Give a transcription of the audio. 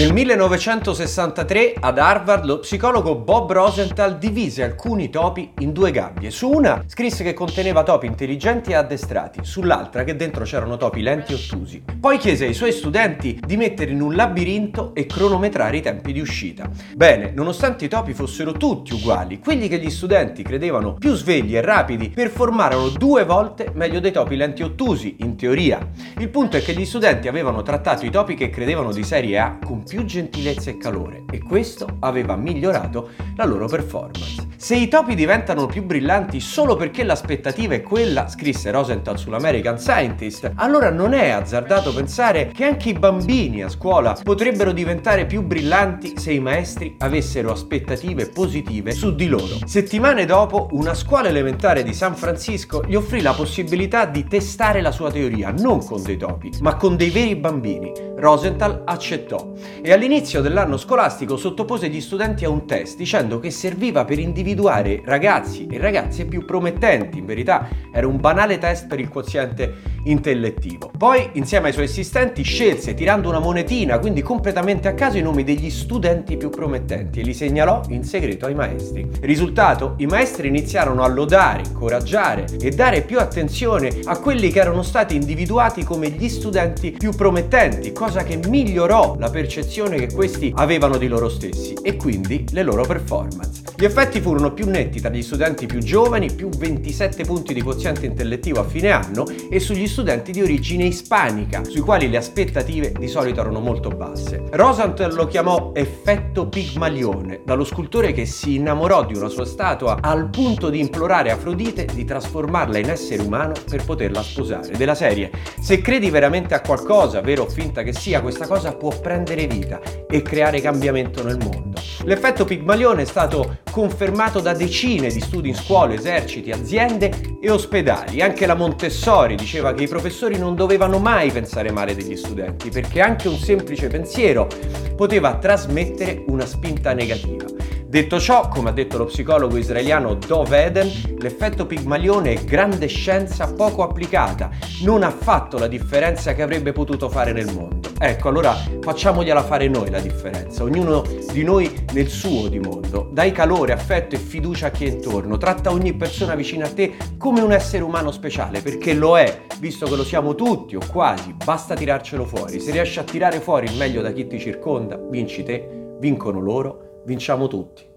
Nel 1963 ad Harvard lo psicologo Bob Rosenthal divise alcuni topi in due gabbie. Su una scrisse che conteneva topi intelligenti e addestrati, sull'altra che dentro c'erano topi lenti e ottusi. Poi chiese ai suoi studenti di mettere in un labirinto e cronometrare i tempi di uscita. Bene, nonostante i topi fossero tutti uguali, quelli che gli studenti credevano più svegli e rapidi performarono due volte meglio dei topi lenti e ottusi, in teoria. Il punto è che gli studenti avevano trattato i topi che credevano di serie A con più gentilezza e calore e questo aveva migliorato la loro performance. Se i topi diventano più brillanti solo perché l'aspettativa è quella, scrisse Rosenthal sull'American Scientist, allora non è azzardato pensare che anche i bambini a scuola potrebbero diventare più brillanti se i maestri avessero aspettative positive su di loro. Settimane dopo, una scuola elementare di San Francisco gli offrì la possibilità di testare la sua teoria non con dei topi, ma con dei veri bambini. Rosenthal accettò e all'inizio dell'anno scolastico sottopose gli studenti a un test dicendo che serviva per individuare ragazzi e ragazze più promettenti. In verità era un banale test per il quoziente intellettivo. Poi, insieme ai suoi assistenti, scelse tirando una monetina, quindi completamente a caso, i nomi degli studenti più promettenti e li segnalò in segreto ai maestri. Risultato? I maestri iniziarono a lodare, incoraggiare e dare più attenzione a quelli che erano stati individuati come gli studenti più promettenti, cosa che migliorò la percezione che questi avevano di loro stessi e quindi le loro performance. Gli effetti furono più netti tra gli studenti più giovani, più 27 punti di quoziente intellettivo a fine anno, e sugli studenti di origine ispanica, sui quali le aspettative di solito erano molto basse. Rosenthal lo chiamò effetto Pigmalione, dallo scultore che si innamorò di una sua statua al punto di implorare Afrodite di trasformarla in essere umano per poterla sposare. Della serie, se credi veramente a qualcosa, vero o finta che sia, questa cosa può prendere vita e creare cambiamento nel mondo. L'effetto Pigmalione è stato confermato da decine di studi in scuole, eserciti, aziende e ospedali. Anche la Montessori diceva che i professori non dovevano mai pensare male degli studenti, perché anche un semplice pensiero poteva trasmettere una spinta negativa. Detto ciò, come ha detto lo psicologo israeliano Dov Eden, l'effetto Pigmalione è grande scienza poco applicata, non ha fatto la differenza che avrebbe potuto fare nel mondo. Ecco, allora facciamogliela fare noi la differenza, ognuno di noi nel suo di mondo. Dai calore, affetto e fiducia a chi è intorno, tratta ogni persona vicina a te come un essere umano speciale, perché lo è, visto che lo siamo tutti o quasi, basta tirarcelo fuori. Se riesci a tirare fuori il meglio da chi ti circonda, vinci te, vincono loro vinciamo tutti.